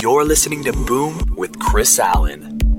You're listening to Boom with Chris Allen.